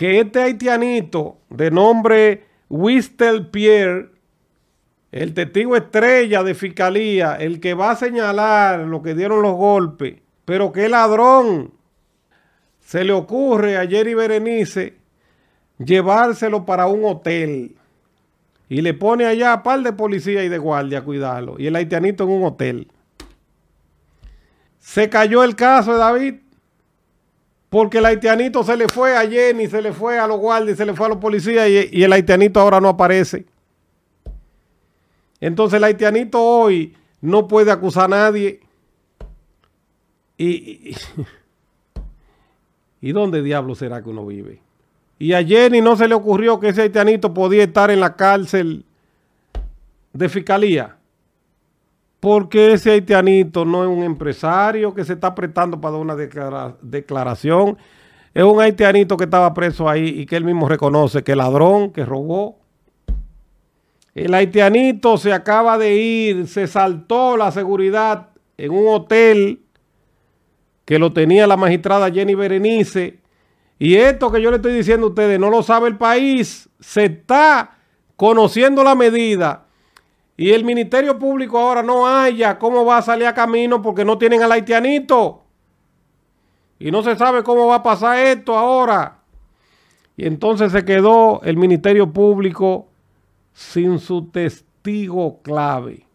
que este haitianito de nombre Wistel Pierre, el testigo estrella de fiscalía, el que va a señalar lo que dieron los golpes, pero que ladrón se le ocurre a Jerry Berenice llevárselo para un hotel y le pone allá a par de policía y de guardia a cuidarlo y el haitianito en un hotel. Se cayó el caso de David porque el haitianito se le fue a Jenny, se le fue a los guardias, se le fue a los policías y, el haitianito ahora no aparece. Entonces el haitianito hoy no puede acusar a nadie. Y, y, dónde diablo será que uno vive? Y a Jenny no se le ocurrió que ese haitianito podía estar en la cárcel de fiscalía. Porque ese haitianito no es un empresario que se está prestando para dar una declaración. Es un haitianito que estaba preso ahí y que él mismo reconoce que ladrón, que robó. El haitianito se acaba de ir, se saltó la seguridad en un hotel que lo tenía la magistrada Jenny Berenice. Y esto que yo le estoy diciendo a ustedes, no lo sabe el país. Se está conociendo la medida y el Ministerio Público ahora no haya cómo va a salir a camino porque no tienen al haitianito. Y no se sabe cómo va a pasar esto ahora. Y entonces se quedó el Ministerio Público sin su testigo clave.